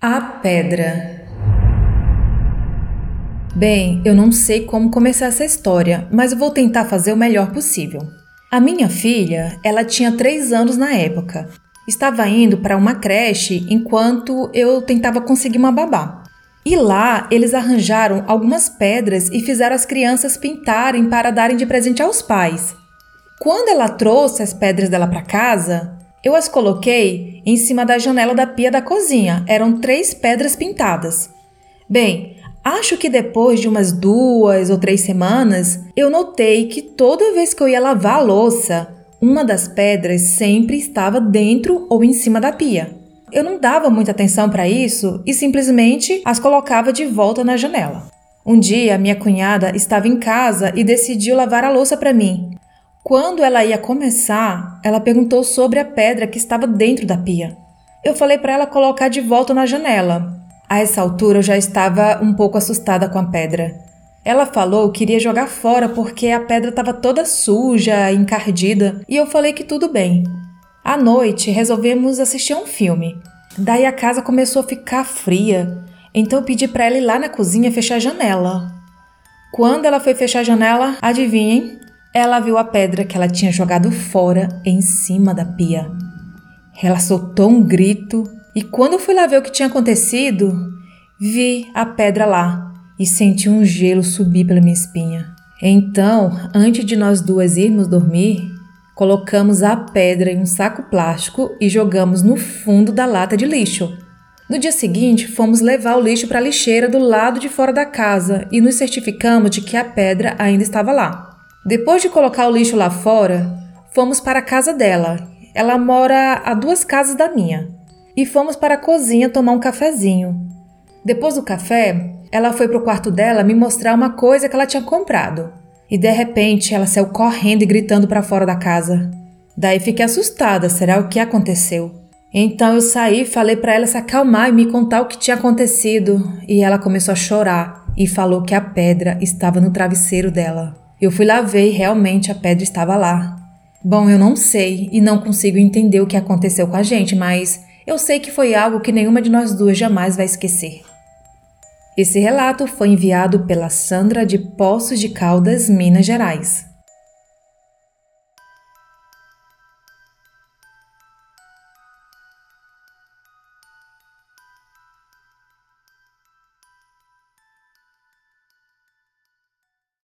A pedra. Bem, eu não sei como começar essa história, mas eu vou tentar fazer o melhor possível. A minha filha, ela tinha 3 anos na época. Estava indo para uma creche enquanto eu tentava conseguir uma babá. E lá eles arranjaram algumas pedras e fizeram as crianças pintarem para darem de presente aos pais. Quando ela trouxe as pedras dela para casa, eu as coloquei em cima da janela da pia da cozinha. Eram três pedras pintadas. Bem, acho que depois de umas duas ou três semanas, eu notei que toda vez que eu ia lavar a louça, uma das pedras sempre estava dentro ou em cima da pia. Eu não dava muita atenção para isso e simplesmente as colocava de volta na janela. Um dia, minha cunhada estava em casa e decidiu lavar a louça para mim. Quando ela ia começar, ela perguntou sobre a pedra que estava dentro da pia. Eu falei para ela colocar de volta na janela. A essa altura eu já estava um pouco assustada com a pedra. Ela falou que iria jogar fora porque a pedra estava toda suja, encardida, e eu falei que tudo bem. À noite resolvemos assistir a um filme. Daí a casa começou a ficar fria, então eu pedi para ela ir lá na cozinha fechar a janela. Quando ela foi fechar a janela, adivinhem? Ela viu a pedra que ela tinha jogado fora em cima da pia. Ela soltou um grito e quando fui lá ver o que tinha acontecido, vi a pedra lá e senti um gelo subir pela minha espinha. Então, antes de nós duas irmos dormir, colocamos a pedra em um saco plástico e jogamos no fundo da lata de lixo. No dia seguinte, fomos levar o lixo para a lixeira do lado de fora da casa e nos certificamos de que a pedra ainda estava lá. Depois de colocar o lixo lá fora, fomos para a casa dela. Ela mora a duas casas da minha. E fomos para a cozinha tomar um cafezinho. Depois do café, ela foi para o quarto dela me mostrar uma coisa que ela tinha comprado. E de repente ela saiu correndo e gritando para fora da casa. Daí fiquei assustada, será o que aconteceu? Então eu saí, falei para ela se acalmar e me contar o que tinha acontecido, e ela começou a chorar e falou que a pedra estava no travesseiro dela. Eu fui lá ver e realmente a pedra estava lá. Bom, eu não sei e não consigo entender o que aconteceu com a gente, mas eu sei que foi algo que nenhuma de nós duas jamais vai esquecer. Esse relato foi enviado pela Sandra de Poços de Caldas, Minas Gerais.